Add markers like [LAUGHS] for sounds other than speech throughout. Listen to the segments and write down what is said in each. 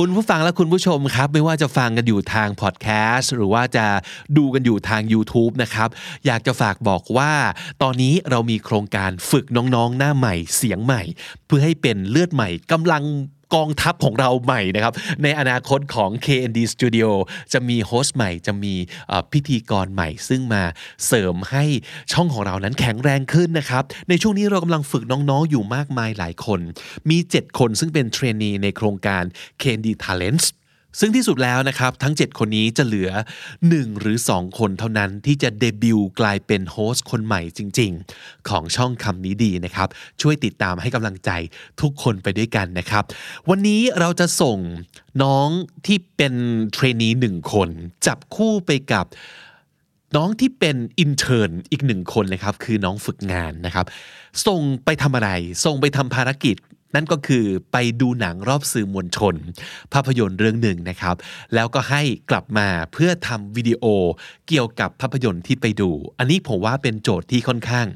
คุณผู้ฟังและคุณผู้ชมครับ ไม่ว่าจะฟังกันอยู่ทางพอดแคสต์หรือว่าจะดูกันอยู่ทาง YouTube นะครับ อยากจะฝากบอกว่า ตอนนี้เรามีโครงการฝึกน้องๆ หน้าใหม่เสียงใหม่ เพื่อให้เป็นเลือดใหม่กำลัง กองทัพของเราใหม่นะครับ ในอนาคตของ KND Studio จะมีโฮสต์ใหม่ จะมีพิธีกรใหม่ ซึ่งมาเสริมให้ช่องของเรานั้นแข็งแรงขึ้นนะครับ ในช่วงนี้เรากำลังฝึกน้องๆ อยู่มากมายหลายคน มี 7 คนซึ่งเป็นเทรนนีในโครงการ KND Talents ซึ่งที่สุดแล้วนะครับ ทั้ง 7 คนนี้จะเหลือ 1 หรือ 2 คนเท่านั้นที่จะเดบิวต์กลายเป็น host คนใหม่จริง ๆ ของช่องคำนี้ดีนะครับ ช่วยติดตามให้กำลังใจทุกคนไปด้วยกันนะครับ วันนี้เราจะส่งน้องที่เป็น trainee หนึ่งคน จับคู่ไปกับน้องที่เป็น intern อีกหนึ่งคนนะครับ คือน้องฝึกงานนะครับ ส่งไปทำอะไร ส่งไปทำภารกิจ นั่นก็คือไปดูหนังรอบสื่อมวลชน ภาพยนตร์เรื่องหนึ่งนะครับ แล้วก็ให้กลับมาเพื่อทำวิดีโอเกี่ยวกับภาพยนตร์ที่ไปดู อันนี้ผมว่าเป็นโจทย์ที่ค่อนข้าง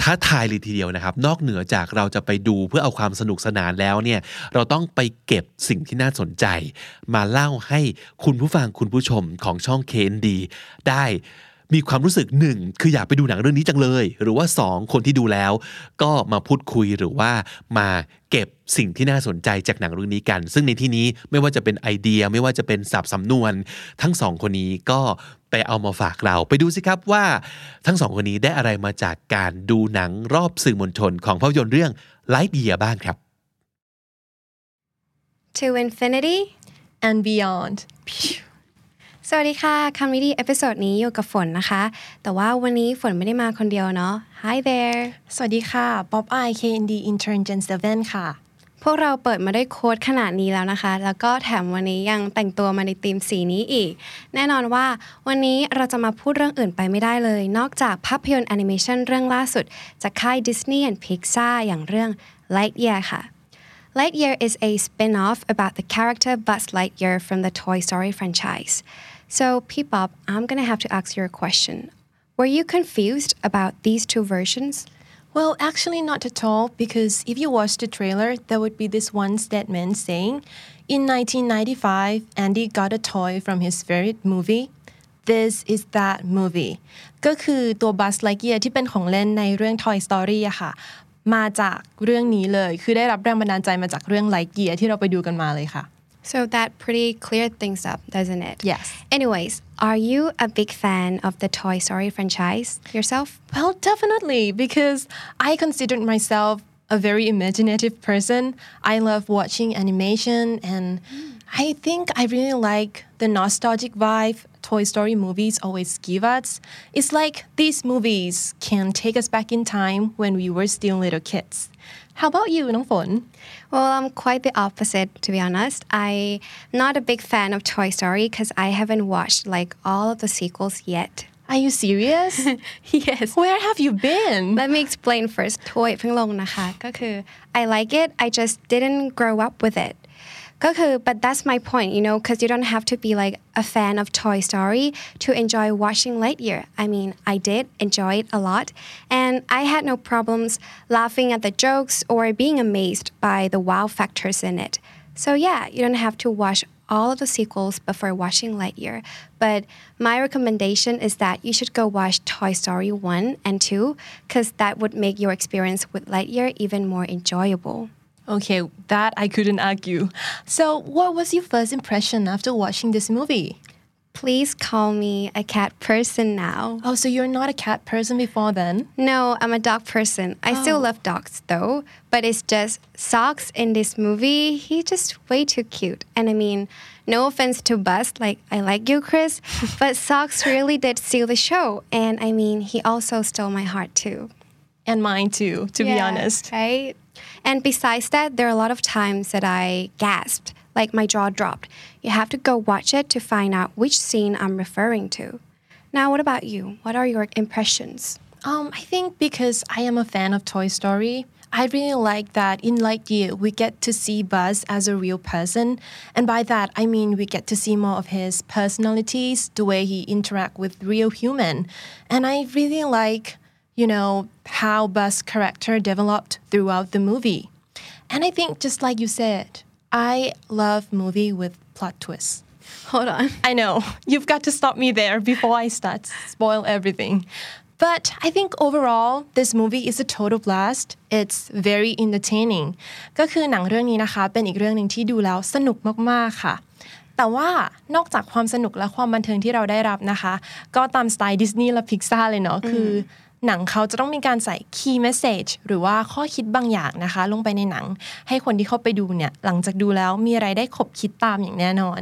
ท้าทายเลยทีเดียวนะครับ นอกเหนือจากเราจะไปดูเพื่อเอาความสนุกสนานแล้วเนี่ยเราต้องไปเก็บสิ่งที่น่าสนใจ มาเล่าให้คุณผู้ฟังคุณผู้ชมของช่อง KND ได้ มีความรู้สึกหนึ่งคืออยากไปดูหนังเรื่องนี้จังเลย หรือว่าสองคนที่ดูแล้ว ก็มาพูดคุยหรือว่ามาเก็บสิ่งที่น่าสนใจจากหนังเรื่องนี้กัน ซึ่งในที่นี้ไม่ว่าจะเป็นไอเดียไม่ว่าจะเป็นศัพท์สำนวน ทั้งสองคนนี้ก็ไปเอามาฝากเรา ไปดูสิครับว่าทั้งสองคนนี้ได้อะไรมาจากการดูหนังรอบสื่อมวลชนของภาพยนตร์เรื่อง Lightyear บ้างครับ To infinity and beyond สวัสดีค่ะคำนี้ดี episode นี้อยู่กับฝนนะคะ แต่ว่าวันนี้ฝนไม่ได้มาคนเดียวเนาะ Hi there สวัสดีค่ะป๊อปอาย KND Intern Gen 7ค่ะ พวกเราเปิดมาด้วย quote ขนาดนี้แล้วนะคะ แล้วก็แถมวันนี้ยังแต่งตัวมาในธีมสีนี้อีก แน่นอนว่าวันนี้เราจะมาพูดเรื่องอื่นไปไม่ได้เลย นอกจากภาพยนตร์แอนิเมชันเรื่องล่าสุด จากค่าย Disney and Pixar อย่างเรื่อง Lightyear ค่ะ Lightyear is a spin off about the character Buzz Lightyear from the Toy Story franchise. So, P-Pop, I'm gonna have to ask you a question. Were you confused about these two versions? Well, actually, not at all, because if you watch the trailer, there would be this one statement saying, In 1995, Andy got a toy from his favorite movie. This is that movie ก็คือตัว Buzz Lightyear ที่เป็นของเล่นในเรื่อง Toy Story อะค่ะ มาจากเรื่องนี้เลย คือได้รับแรงบันดาลใจมาจากเรื่อง Lightyear ที่เราไปดูกันมาเลยค่ะ so that pretty cleared things up, doesn't it? Yes. Anyways, are you a big fan of the Toy Story franchise yourself? Well, definitely, because I consider myself a very imaginative person. I love watching animation, and mm. I think I really like the nostalgic vibe Toy Story movies always give us. It's like these movies can take us back in time when we were still little kids. How about you, น้องฝน Well, I'm quite the opposite, to be honest. I'm not a big fan of Toy Story because I haven't watched like all of the sequels yet. Are you serious? [LAUGHS] yes. Where have you been? Let me explain first. Toy เพิ่งลงนะคะก็คือ I like it I just didn't grow up with it ก็คือ but that's my point you know because you don't have to be like a fan of Toy Story to enjoy watching Lightyear I mean I did enjoy it a lot and I had no problems laughing at the jokes or being amazed by the wow factors in it so yeah you don't have to watch all of the sequels before watching Lightyear. But my recommendation is that you should go watch Toy Story 1 and 2 because that would make your experience with Lightyear even more enjoyable. Okay, that I couldn't argue. So, what was your first impression after watching this movie? Please call me a cat person now. Oh, so you're not a cat person before then? No, I'm a dog person. I still oh. love dogs though, but it's just Socks in this movie, he's just way too cute. And I mean, no offense to Buzz, like I like you, Chris, [LAUGHS] but Socks really did steal the show. And I mean, he also stole my heart too. And mine too, to be honest. Right? And besides that, there are a lot of times that I gasped, like my jaw dropped. You have to go watch it to find out which scene I'm referring to. Now, what about you? What are your impressions? Um, I think because I am a fan of Toy Story, I really like that in Lightyear we get to see Buzz as a real person, and by that I mean we get to see more of his personalities, the way he interact with real human, and I really like, you know, how Buzz character developed throughout the movie. And I think just like you said, I love movie with plot twists. hold on I know you've got to stop me there before I start spoil everything. But I think overall this movie is a total blast. It's very entertaining ก็คือหนังเรื่องนี้นะคะ เป็นอีกเรื่องหนึ่งที่ดูแล้วสนุกมากๆค่ะ แต่ว่านอกจากความสนุกและความบันเทิงที่เราได้รับนะคะ ก็ตามสไตล์ดิสนีย์และพิกซาเลยเนาะคือ หนังเขาจะต้องมีการใส่ key message หรือว่าข้อคิดบางอย่างนะคะ ลงไปในหนัง ให้คนที่เข้าไปดูเนี่ยหลังจากดูแล้วมีอะไรได้ขบคิดตามอย่างแน่นอน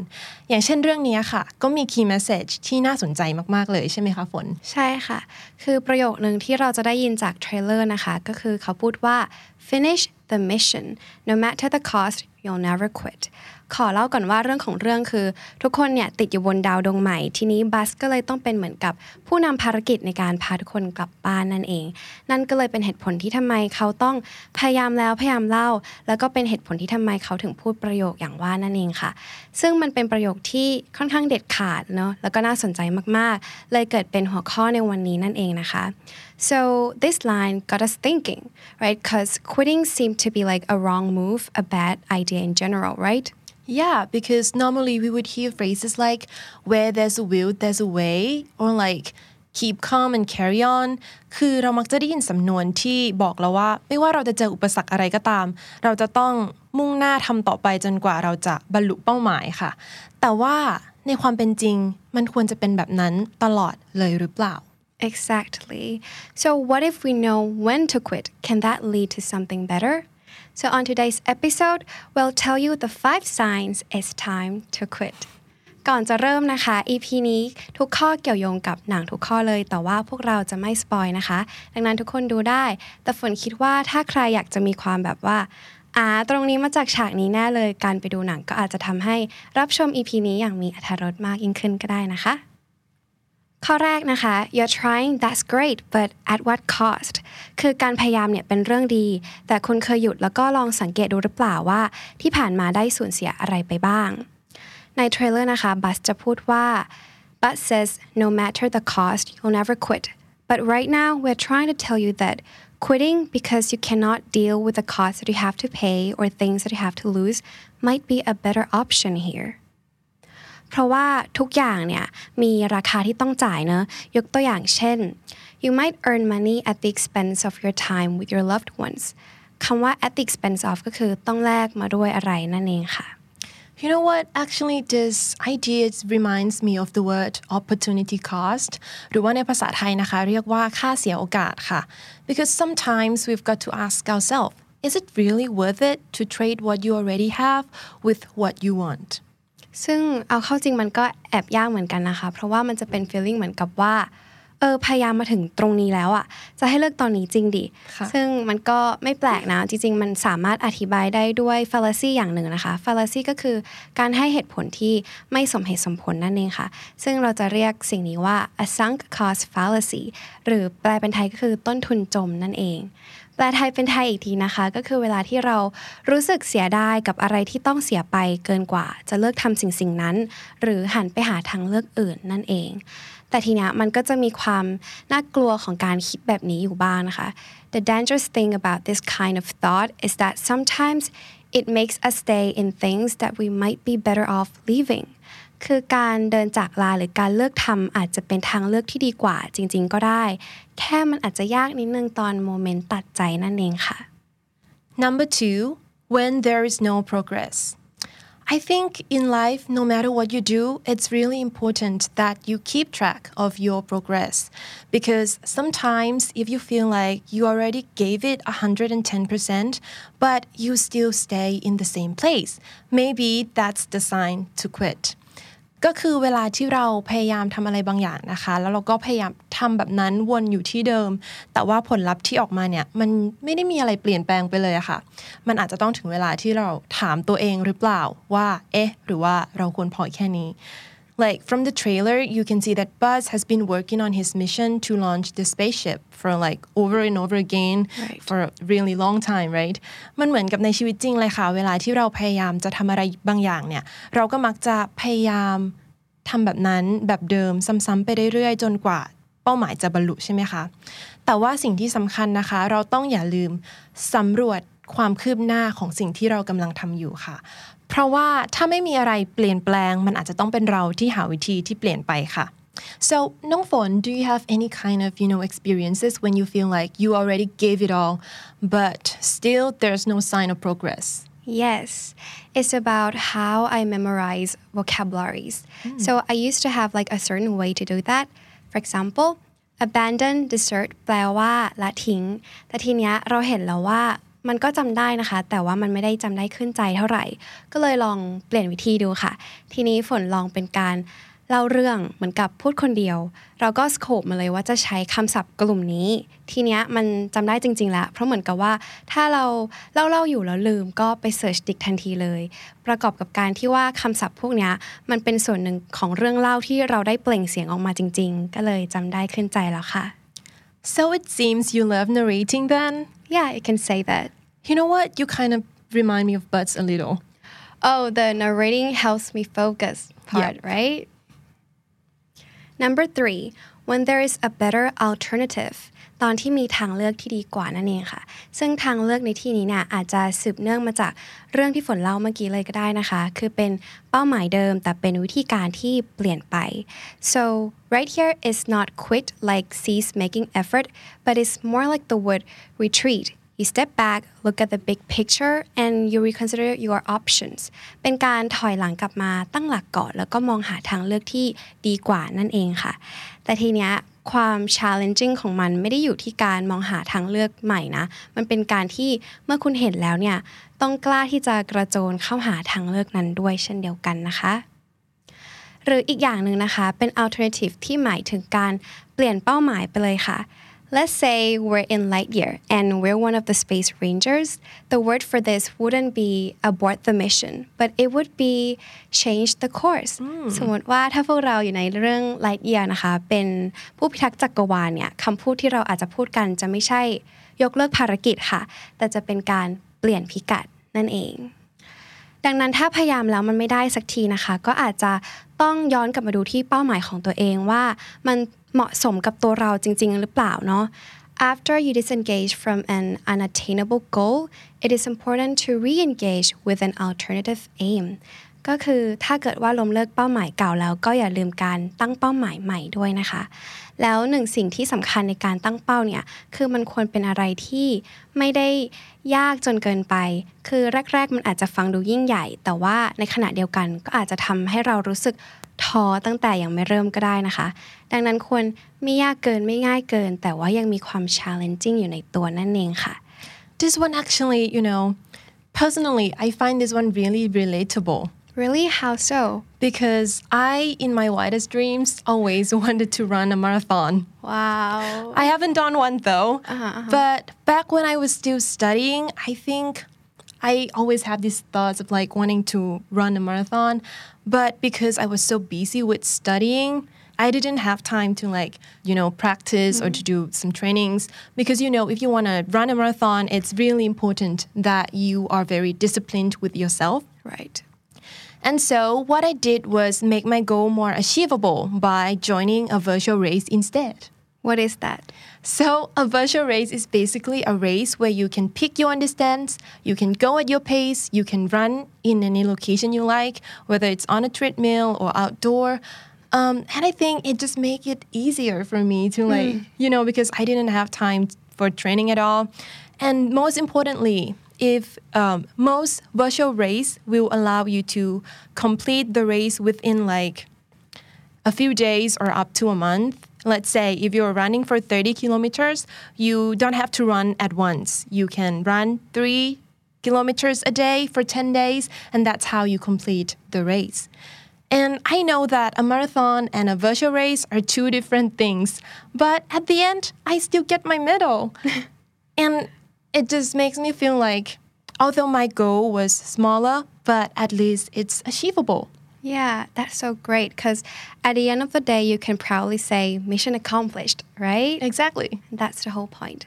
อย่างเช่นเรื่องนี้ค่ะ ก็มี key message ที่น่าสนใจมาก ๆ เลยใช่ไหมคะฝน ใช่ค่ะ คือประโยคหนึ่งที่เราจะได้ยินจากเทรลเลอร์นะคะ ก็คือเขาพูดว่า finish the mission no matter the cost you'll never quit ขอเล่าก่อนว่าเรื่องของเรื่องคือ ทุกคนเนี่ยติดอยู่บนดาวดวงใหม่ ทีนี้บัสก็เลยต้องเป็นเหมือนกับผู้นำภารกิจในการพาทุกคนกลับบ้านนั่นเอง นั่นก็เลยเป็นเหตุผลที่ทำไมเขาต้องพยายามแล้วพยายามเล่า แล้วก็เป็นเหตุผลที่ทำไมเขาถึงพูดประโยคอย่างว่านั่นเองค่ะ ซึ่งมันเป็นประโยคที่ค่อนข้างเด็ดขาดเนาะแล้วก็น่าสนใจมากๆ เลยเกิดเป็นหัวข้อในวันนี้นั่นเองนะคะ so this line got us thinking right because quitting seemed to be like a wrong move a bad idea in general right Yeah, because normally we would hear phrases like where there's a will, there's a way, or like keep calm and carry on คือเรามักจะได้ยินสำนวนที่บอกเราว่า ไม่ว่าเราจะเจออุปสรรคอะไรก็ตาม เราจะต้องมุ่งหน้าทำต่อไปจนกว่าเราจะบรรลุเป้าหมายค่ะ แต่ว่าในความเป็นจริง มันควรจะเป็นแบบนั้นตลอดเลยหรือเปล่า Exactly. So, what if we know when to quit? Can that lead to something better? So, on today's episode, we'll tell you the five signs it's time to quit. ก่อนจะเริ่มนะคะ EP นี้ทุกข้อเกี่ยวโยงกับหนังทุกข้อเลย แต่ว่าพวกเราจะไม่สปอยนะคะ ดังนั้นทุกคนดูได้ แต่ฝนคิดว่าถ้าใครอยากจะมีความแบบว่าอ่าตรงนี้มาจากฉากนี้แน่เลย การไปดูหนังก็อาจจะทำให้รับชม EP นี้อย่างมีอรรถรสมากยิ่งขึ้นก็ได้นะคะ ข้อแรกนะคะ you're trying that's great but at what cost คือการพยายามเนี่ยเป็นเรื่องดี แต่คุณเคยหยุดแล้วก็ลองสังเกตดูหรือเปล่าว่า ที่ผ่านมาได้สูญเสียอะไรไปบ้าง ในเทรลเลอร์นะคะบัสจะพูดว่า but says no matter the cost you'll never quit but right now we're trying to tell you that quitting because you cannot deal with the cost that you have to pay or things that you have to lose might be a better option here เพราะว่าทุกอย่างเนี่ยมีราคาที่ต้องจ่ายเนอะยกตัวอย่างเช่น you might earn money at the expense of your time with your loved ones คำว่า at the expense of ก็คือต้องแลกมาด้วยอะไรนั่นเองค่ะ You know what? Actually, this idea reminds me of the word opportunity cost หรือว่าในภาษาไทยนะคะ เรียกว่าค่าเสียโอกาสค่ะ because sometimes we've got to ask ourselves is it really worth it to trade what you already have with what you want ซึ่งเอาเข้าจริงมันก็แอบยากเหมือนกันนะคะ เพราะว่ามันจะเป็น feeling เหมือนกับว่าเออพยายามมาถึงตรงนี้แล้วอะจะให้เลิกตอนนี้จริงดิค่ะซึ่งมันก็ไม่แปลกนะ จริง ๆ มันสามารถอธิบายได้ด้วย fallacy อย่างหนึ่งนะคะ fallacy ก็คือการให้เหตุผลที่ไม่สมเหตุสมผลนั่นเองค่ะ ซึ่งเราจะเรียกสิ่งนี้ว่า a sunk cost fallacy หรือแปลเป็นไทยก็คือต้นทุนจมนั่นเอง แปลไทยเป็นไทยอีกทีนะคะ ก็คือเวลาที่เรารู้สึกเสียดายกับอะไรที่ต้องเสียไปเกินกว่า จะเลิกทำสิ่งสิ่งนั้น หรือหันไปหาทางเลือกอื่นนั่นเอง แต่ทีนี้มันก็จะมีความน่ากลัวของการคิดแบบนี้อยู่บ้างนะคะ The dangerous thing about this kind of thought is that sometimes it makes us stay in things that we might be better off leaving คือการเดินจากลาหรือการเลิกทำอาจจะเป็นทางเลือกที่ดีกว่า จริง ๆ ก็ได้ แค่มันอาจจะยากนิดนึงตอนโมเมนต์ตัดใจนั่นเองค่ะ Number two, when there is no progress. I think in life, no matter what you do, it's really important that you keep track of your progress. Because sometimes, if you feel like you already gave it 110%, but you still stay in the same place, maybe that's the sign to quit. ก็คือเวลาที่เราพยายามทำอะไรบางอย่างนะคะ แล้วเราก็พยายามทำแบบนั้นวนอยู่ที่เดิม แต่ว่าผลลัพธ์ที่ออกมาเนี่ยมันไม่ได้มีอะไรเปลี่ยนแปลงไปเลยอะค่ะ มันอาจจะต้องถึงเวลาที่เราถามตัวเองหรือเปล่าว่า เอ๊ะ หรือว่าเราควรพอแค่นี้ like from the trailer you can see that Buzz has been working on his mission to launch the spaceship for like over and over again Right. for a really long time right มันเหมือนกับในชีวิตจริงเลยค่ะ เวลาที่เราพยายามจะทำอะไรบางอย่างเนี่ย เราก็มักจะพยายามทำแบบนั้นแบบเดิมซ้ำๆไปเรื่อยๆ จนกว่าเป้าหมายจะบรรลุใช่ไหมคะ แต่ว่าสิ่งที่สำคัญนะคะ เราต้องอย่าลืมสำรวจความคืบหน้าของสิ่งที่เรากำลังทำอยู่ค่ะ เพราะว่าถ้าไม่มีอะไรเปลี่ยนแปลง มันอาจจะต้องเป็นเราที่หาวิธีที่เปลี่ยนไปค่ะ so น้องฝน do you have any kind of you know experiences when you feel like you already gave it all but still there's no sign of progress Yes, it's about how I memorize vocabularies. So I used to have like a certain way to do that. For example, abandon desert แปลว่าละทิ้งแต่ทีเนี้ยเราเห็นแล้วว่า มันก็จำได้นะคะ แต่ว่ามันไม่ได้จำได้ขึ้นใจเท่าไหร่ ก็เลยลองเปลี่ยนวิธีดูค่ะ ทีนี้ฝนลองเป็นการเล่าเรื่องเหมือนกับพูดคนเดียว เราก็สโคปมาเลยว่าจะใช้คำศัพท์กลุ่มนี้ ทีเนี้ยมันจำได้จริงๆแล้วเพราะเหมือนกับว่าถ้าเราเล่าเล่าๆอยู่แล้วลืมก็ไปเสิร์ชดิกทันทีเลย ประกอบกับการที่ว่าคำศัพท์พวกเนี้ยมันเป็นส่วนหนึ่งของเรื่องเล่าที่เราได้เปล่งเสียงออกมาจริง ๆ ก็เลยจำได้ขึ้นใจแล้วค่ะ so it seems you love narrating then? Yeah I can say that. You know what? You kind of remind me of Butts a little. Oh, the narrating helps me focus part, right? Number three, when there is a better alternative ตอนที่มีทางเลือกที่ดีกว่านั่นเองค่ะ ซึ่งทางเลือกในที่นี้เนี่ยอาจจะสืบเนื่องมาจากเรื่องที่ฝนเล่าเมื่อกี้เลยก็ได้นะคะ คือเป็นเป้าหมายเดิม แต่เป็นวิธีการที่เปลี่ยนไป so right here is not quit like cease making effort but it's more like the word retreat you step back look at the big picture and you reconsider your options เป็นการถอยหลังกลับมาตั้งหลักก่อน แล้วก็มองหาทางเลือกที่ดีกว่านั่นเองค่ะ แต่ทีเนี้ย ความ challenging ของมันไม่ได้อยู่ที่การมองหาทางเลือกใหม่นะ มันเป็นการที่เมื่อคุณเห็นแล้วเนี่ย ต้องกล้าที่จะกระโจนเข้าหาทางเลือกนั้นด้วยเช่นเดียวกันนะคะ หรืออีกอย่างหนึ่งนะคะ เป็น alternative ที่หมายถึงการเปลี่ยนเป้าหมายไปเลยค่ะ Let's say we're in light year and we're one of the space rangers. The word for this wouldn't be abort the mission, but it would be change the course. สมมติว่าถ้าพวกเราอยู่ในเรื่อง light year นะคะ เป็นผู้พิทักษ์จักรวาลเนี่ยคำพูดที่เราอาจจะพูดกันจะไม่ใช่ยกเลิกภารกิจค่ะ แต่จะเป็นการเปลี่ยนพิกัดนั่นเอง ดังนั้นถ้าพยายามแล้วมันไม่ได้สักทีนะคะ ก็อาจจะต้องย้อนกลับมาดูที่เป้าหมายของตัวเองว่ามันเหมาะสมกับตัวเราจริง ๆ หรือเปล่าเนาะ After you disengage from an unattainable goal, it is important to re-engage with an alternative aim. ก็คือถ้าเกิดว่าล้มเลิกเป้าหมายเก่าแล้วก็อย่าลืมการตั้งเป้าหมายใหม่ด้วยนะคะ แล้วหนึ่งสิ่งที่สำคัญในการตั้งเป้าเนี่ยคือมันควรเป็นอะไรที่ไม่ได้ยากจนเกินไป คือแรก ๆ มันอาจจะฟังดูยิ่งใหญ่ แต่ว่าในขณะเดียวกันก็อาจจะทำให้เรารู้สึกท้อตั้งแต่ยังไม่เริ่มก็ได้นะคะ ดังนั้นควรไม่ยากเกินไม่ง่ายเกิน แต่ว่ายังมีความ challenging อยู่ในตัวนั่นเองค่ะ this one actually you know personally I find this one really relatable Really? How so? Because I, in my wildest dreams, always [LAUGHS] wanted to run a marathon. Wow. I haven't done one though, uh-huh, uh-huh. but back when I was still studying, I think I always had these thoughts of like wanting to run a marathon, but because I was so busy with studying, I didn't have time to like, you know, practice or to mm. do some trainings. Because you know, if you want to run a marathon, it's really important that you are very disciplined with yourself. right And so what I did was make my goal more achievable by joining a virtual race instead. what is that So, a virtual race is basically a race where you can pick your own distance, you can go at your pace, you can run in any location you like, whether it's on a treadmill or outdoor. Um, and I think it just make it easier for me to like, you know, because I didn't have time for training at all. And most importantly, if um, most virtual race will allow you to complete the race within like a few days or up to a month. Let's say if you're running for 30 kilometers, you don't have to run at once. You can run three kilometers a day for 10 days, and that's how you complete the race. And I know that a marathon and a virtual race are two different things, but at the end, I still get my medal. [LAUGHS] and it just makes me feel like, although my goal was smaller, but at least it's achievable. Yeah, that's so great because at the end of the day, you can proudly say mission accomplished, right? Exactly. That's the whole point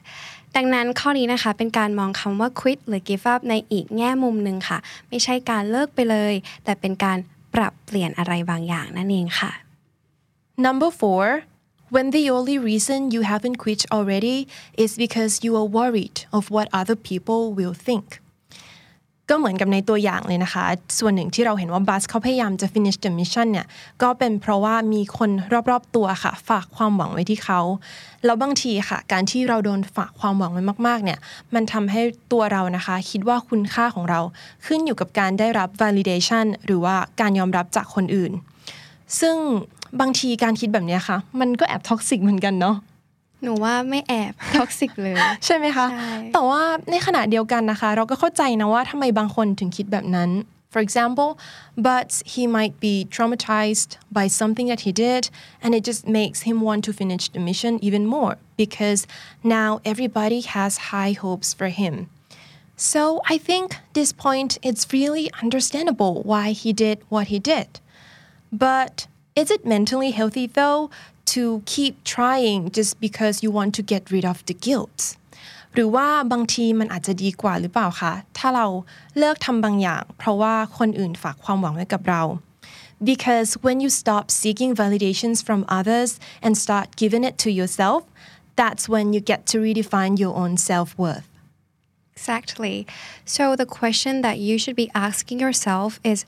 ดังนั้นข้อนี้นะคะเป็นการมองคำว่า quit หรือ give up ในอีกแง่มุมหนึ่งค่ะ ไม่ใช่การเลิกไปเลย แต่เป็นการปรับเปลี่ยนอะไรบางอย่างนั่นเองค่ะ Number four, when the only reason you haven't quit already is because you are worried of what other people will think. ก็เหมือนกับในตัวอย่างเลยนะคะ ส่วนหนึ่งที่เราเห็นว่าบัสเขาพยายามจะ finish the mission เนี่ย ก็เป็นเพราะว่ามีคนรอบๆตัวค่ะ ฝากความหวังไว้ที่เขา แล้วบางทีค่ะ การที่เราโดนฝากความหวังไว้มากๆ เนี่ย มันทำให้ตัวเรานะคะ คิดว่าคุณค่าของเราขึ้นอยู่กับการได้รับ validation หรือว่าการยอมรับจากคนอื่น ซึ่ง บางทีการคิดแบบเนี้ยค่ะ มันก็แอบ toxic เหมือนกันเนาะหนูว่าไม่แอบ toxic เลย ใช่ไหมคะใช่แต่ว่าในขณะเดียวกันนะคะ เราก็เข้าใจนะว่าทำไมบางคนถึงคิดแบบนั้น For example, but he might be traumatized by something that he did, and it just makes him want to finish the mission even more because now everybody has high hopes for him. So I think this point it's really understandable why he did what he did. But is it mentally healthy though to keep trying just because you want to get rid of the guilt? หรือว่าบางทีมันอาจจะดีกว่าหรือเปล่าคะ ถ้าเราเลิกทำบางอย่าง เพราะว่าคนอื่นฝากความหวังไว้กับเรา Because when you stop seeking validations from others and start giving it to yourself, that's when you get to redefine your own self-worth. Exactly. So the question that you should be asking yourself is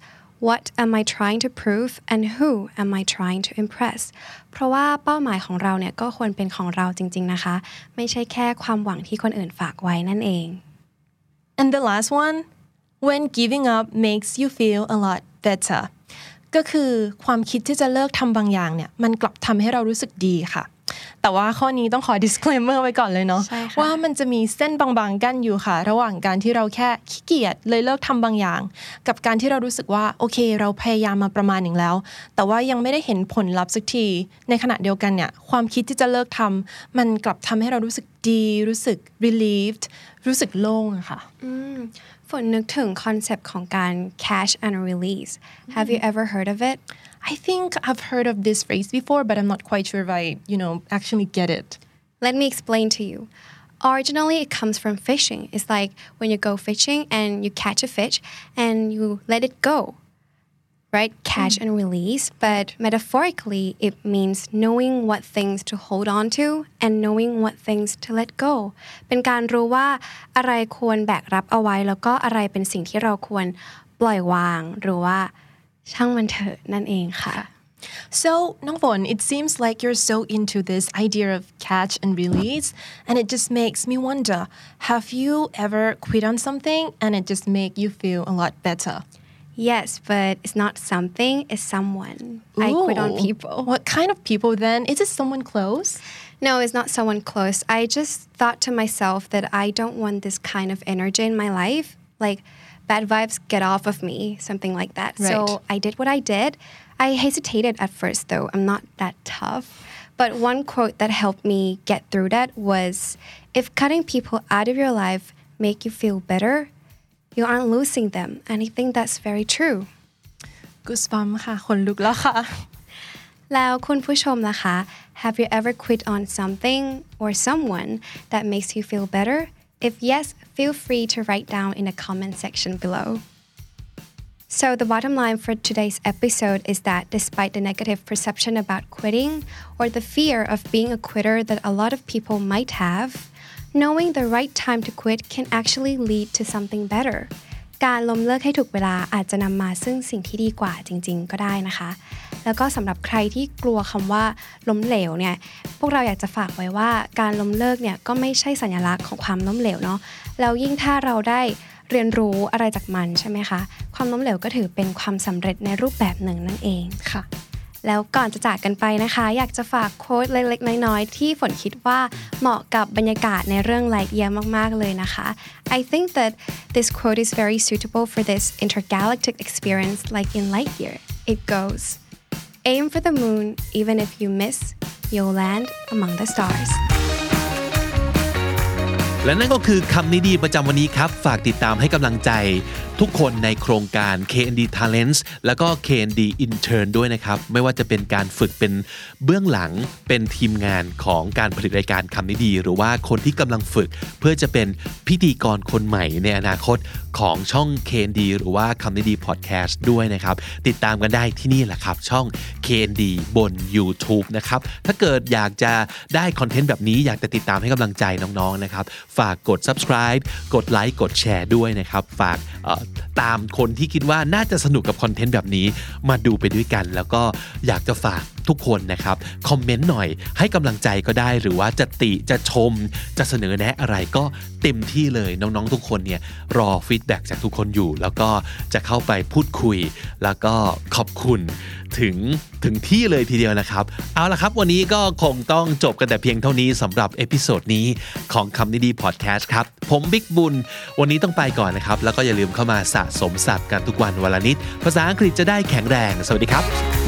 what am I trying to prove and who am I trying to impress เพราะว่าเป้าหมายของเราเนี่ยก็ควรเป็นของเราจริง ๆนะคะ ไม่ใช่แค่ความหวังที่คนอื่นฝากไว้นั่นเอง And the last one, when giving up makes you feel a lot better ก็คือความคิดที่จะเลิกทำบางอย่างเนี่ยมันกลับทำให้เรารู้สึกดีค่ะ แต่ว่าข้อนี้ต้องขอ disclaimer ไว้ก่อนเลยเนาะใช่ค่ะว่ามันจะมีเส้นบางๆกั้นอยู่ค่ะ ระหว่างการที่เราแค่ขี้เกียจเลยเลิกทำบางอย่าง กับการที่เรารู้สึกว่าโอเค เราพยายามมาประมาณหนึ่งแล้ว แต่ว่ายังไม่ได้เห็นผลลัพธ์สักที ในขณะเดียวกันเนี่ยความคิดที่จะเลิกทำมันกลับทำให้เรารู้สึกดีรู้สึก relieved รู้สึกโล่งอะค่ะฝนนึกถึงคอนเซปต์ของการ catch and release Have you ever heard of it I think I've heard of this phrase before, but I'm not quite sure if I, you know, actually get it. Let me explain to you. Originally, it comes from fishing. It's like when you go fishing and you catch a fish and you let it go, right? Catch and release. But metaphorically, it means knowing what things to hold on to and knowing what things to let go. เป็นการรู้ว่าอะไรควรแบกรับเอาไว้ แล้วก็อะไรเป็นสิ่งที่เราควรปล่อยวาง หรือว่า ช่างมันเถอะนั่นเองค่ะ So, Nongvon, it seems like you're so into this idea of catch and release, and it just makes me wonder have you ever quit on something and it just make you feel a lot better? Yes, but it's not something, it's someone. I quit on Ooh. people. What kind of people then? Is it someone close? No, it's not someone close. I just thought to myself that I don't want this kind of energy in my life. Like, bad vibes get off of me, something like that. Right. So I did what I did. I hesitated at first, though. I'm not that tough. But one quote that helped me get through that was if cutting people out of your life make you feel better, you aren't losing them. And I think that's very true. Goosebump ค่ะคนลุกแล้วค่ะ แล้วคุณผู้ชมนะคะ Have you ever quit on something or someone that makes you feel better? If yes, feel free to write down in the comment section below. So, the bottom line for today's episode is that despite the negative perception about quitting or the fear of being a quitter that a lot of people might have, knowing the right time to quit can actually lead to something better. การล้มเลิกให้ถูกเวลาอาจจะนำมาซึ่งสิ่งที่ดีกว่าจริง ๆ ก็ได้นะคะ แล้วก็สำหรับใครที่กลัวคำว่าล้มเหลวเนี่ยพวกเราอยากจะฝากไว้ว่าการล้มเลิกเนี่ยก็ไม่ใช่สัญลักษณ์ของความล้มเหลวเนาะแล้วยิ่งถ้าเราได้เรียนรู้อะไรจากมันใช่ไหมคะ ความล้มเหลวก็ถือเป็นความสำเร็จในรูปแบบหนึ่งนั่นเองค่ะ แล้วก่อนจะจากกันไปนะคะ อยากจะฝากโค้ดเล็กๆ น้อยๆ ที่ฝนคิดว่าเหมาะกับบรรยากาศในเรื่อง Lightyear มากๆเลยนะคะ I think that this quote is very suitable for this intergalactic experience like in Lightyear it goes aim for the moon even if you miss you'll land among the stars และนั่นก็คือคำนิดีประจำวันนี้ครับ ฝากติดตามให้กำลังใจ ทุกคนในโครงการ KND Talents แล้วก็ KND Intern ด้วยนะครับ ไม่ว่าจะเป็นการฝึกเป็นเบื้องหลังเป็นทีมงานของการผลิตรายการคำนี้ดี หรือว่าคนที่กำลังฝึก เพื่อจะเป็นพิธีกรคนใหม่ในอนาคตของช่อง KND หรือว่าคำนี้ดีพอดแคสต์ด้วยนะครับ ติดตามกันได้ที่นี่แหละครับ ช่อง KND บน YouTube นะครับถ้าเกิดอยากจะได้คอนเทนต์แบบนี้อยากจะติดตามให้กำลังใจน้องๆนะครับฝากกด subscribe กดไลค์กดแชร์ด้วยนะครับฝากเอ่อตามคนที่คิดว่าน่าจะสนุกกับคอนเทนต์แบบนี้มาดูไปด้วยกัน แล้วก็อยากจะฝาก ทุกคนนะครับ comment หน่อยให้กำลังใจก็ได้หรือว่าจะติจะชม จะเสนอแนะอะไรก็เต็มที่เลยน้องๆ ทุกคนเนี่ยรอ feedback จากทุกคนอยู่ แล้วก็จะเข้าไปพูดคุย แล้วก็ขอบคุณถึงถึงที่เลยทีเดียวนะครับ เอาละครับ วันนี้ก็คงต้องจบกันแต่เพียงเท่านี้สำหรับ episode นี้ของคำนี้ดีพอดแคสต์ครับ ผมบิ๊กบุญ วันนี้ต้องไปก่อนนะครับ แล้วก็อย่าลืมเข้ามาสะสมศัพท์กันทุกวันวันละนิด ภาษาอังกฤษจะได้แข็งแรง สวัสดีครับ